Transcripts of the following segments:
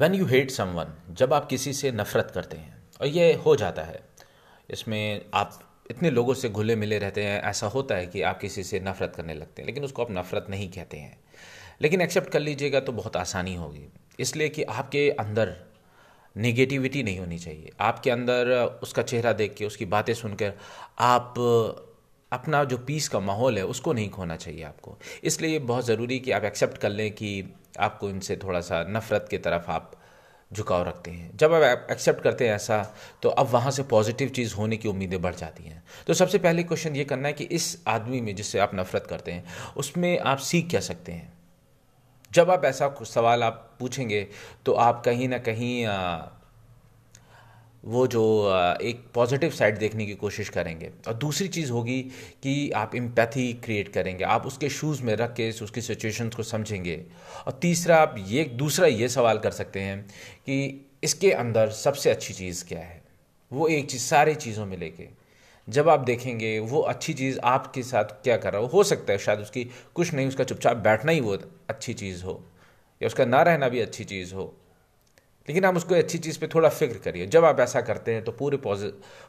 When you hate someone जब आप किसी से नफ़रत करते हैं, और ये हो जाता है, इसमें आप इतने लोगों से घुले मिले रहते हैं, ऐसा होता है कि आप किसी से नफ़रत करने लगते हैं, लेकिन उसको आप नफ़रत नहीं कहते हैं। लेकिन एक्सेप्ट कर लीजिएगा तो बहुत आसानी होगी। इसलिए कि आपके अंदर नेगेटिविटी नहीं होनी चाहिए। आपके अंदर उसका चेहरा देख के, उसकी बातें सुनकर आप अपना जो पीस का माहौल है, उसको नहीं खोना चाहिए आपको। इसलिए बहुत ज़रूरी कि आप एक्सेप्ट कर लें कि आपको इनसे थोड़ा सा नफ़रत की तरफ़ आप झुकाव रखते हैं। जब आप एक्सेप्ट करते हैं ऐसा तो अब वहाँ से पॉजिटिव चीज़ होने की उम्मीदें बढ़ जाती हैं। तो सबसे पहले क्वेश्चन ये करना है कि इस आदमी में जिससे आप नफ़रत करते हैं, उसमें आप सीख क्या सकते हैं? जब आप ऐसा सवाल आप पूछेंगे तो आप कहीं ना कहीं वो जो एक पॉजिटिव साइड देखने की कोशिश करेंगे। और दूसरी चीज़ होगी कि आप इम्पैथी क्रिएट करेंगे। आप उसके शूज़ में रख के, उसकी सिचुएशन को समझेंगे। और तीसरा, आप ये, दूसरा ये सवाल कर सकते हैं कि इसके अंदर सबसे अच्छी चीज़ क्या है? वो एक चीज़, सारी चीज़ों में लेके। जब आप देखेंगे, वो अच्छी चीज़ आपके साथ क्या कर रहा हो? हो सकता है शायद उसकी कुछ नहीं, उसका चुपचाप बैठना ही वो अच्छी चीज़ हो। या उसका ना रहना भी अच्छी चीज़ हो। लेकिन आप उसको अच्छी चीज़ पे थोड़ा फ़िक्र करिए। जब आप ऐसा करते हैं तो पूरे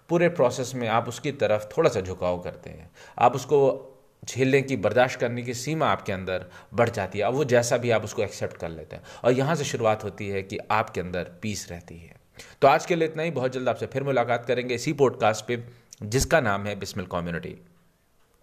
पूरे प्रोसेस में आप उसकी तरफ़ थोड़ा सा झुकाव करते हैं। आप उसको झेलने की, बर्दाश्त करने की सीमा आपके अंदर बढ़ जाती है। अब वो जैसा भी आप उसको एक्सेप्ट कर लेते हैं। और यहाँ से शुरुआत होती है कि आपके अंदर पीस रहती है। तो आज के लिए इतना ही। बहुत जल्द आपसे फिर मुलाकात करेंगे इसी पॉडकास्ट पे, जिसका नाम है बिस्मिल कम्युनिटी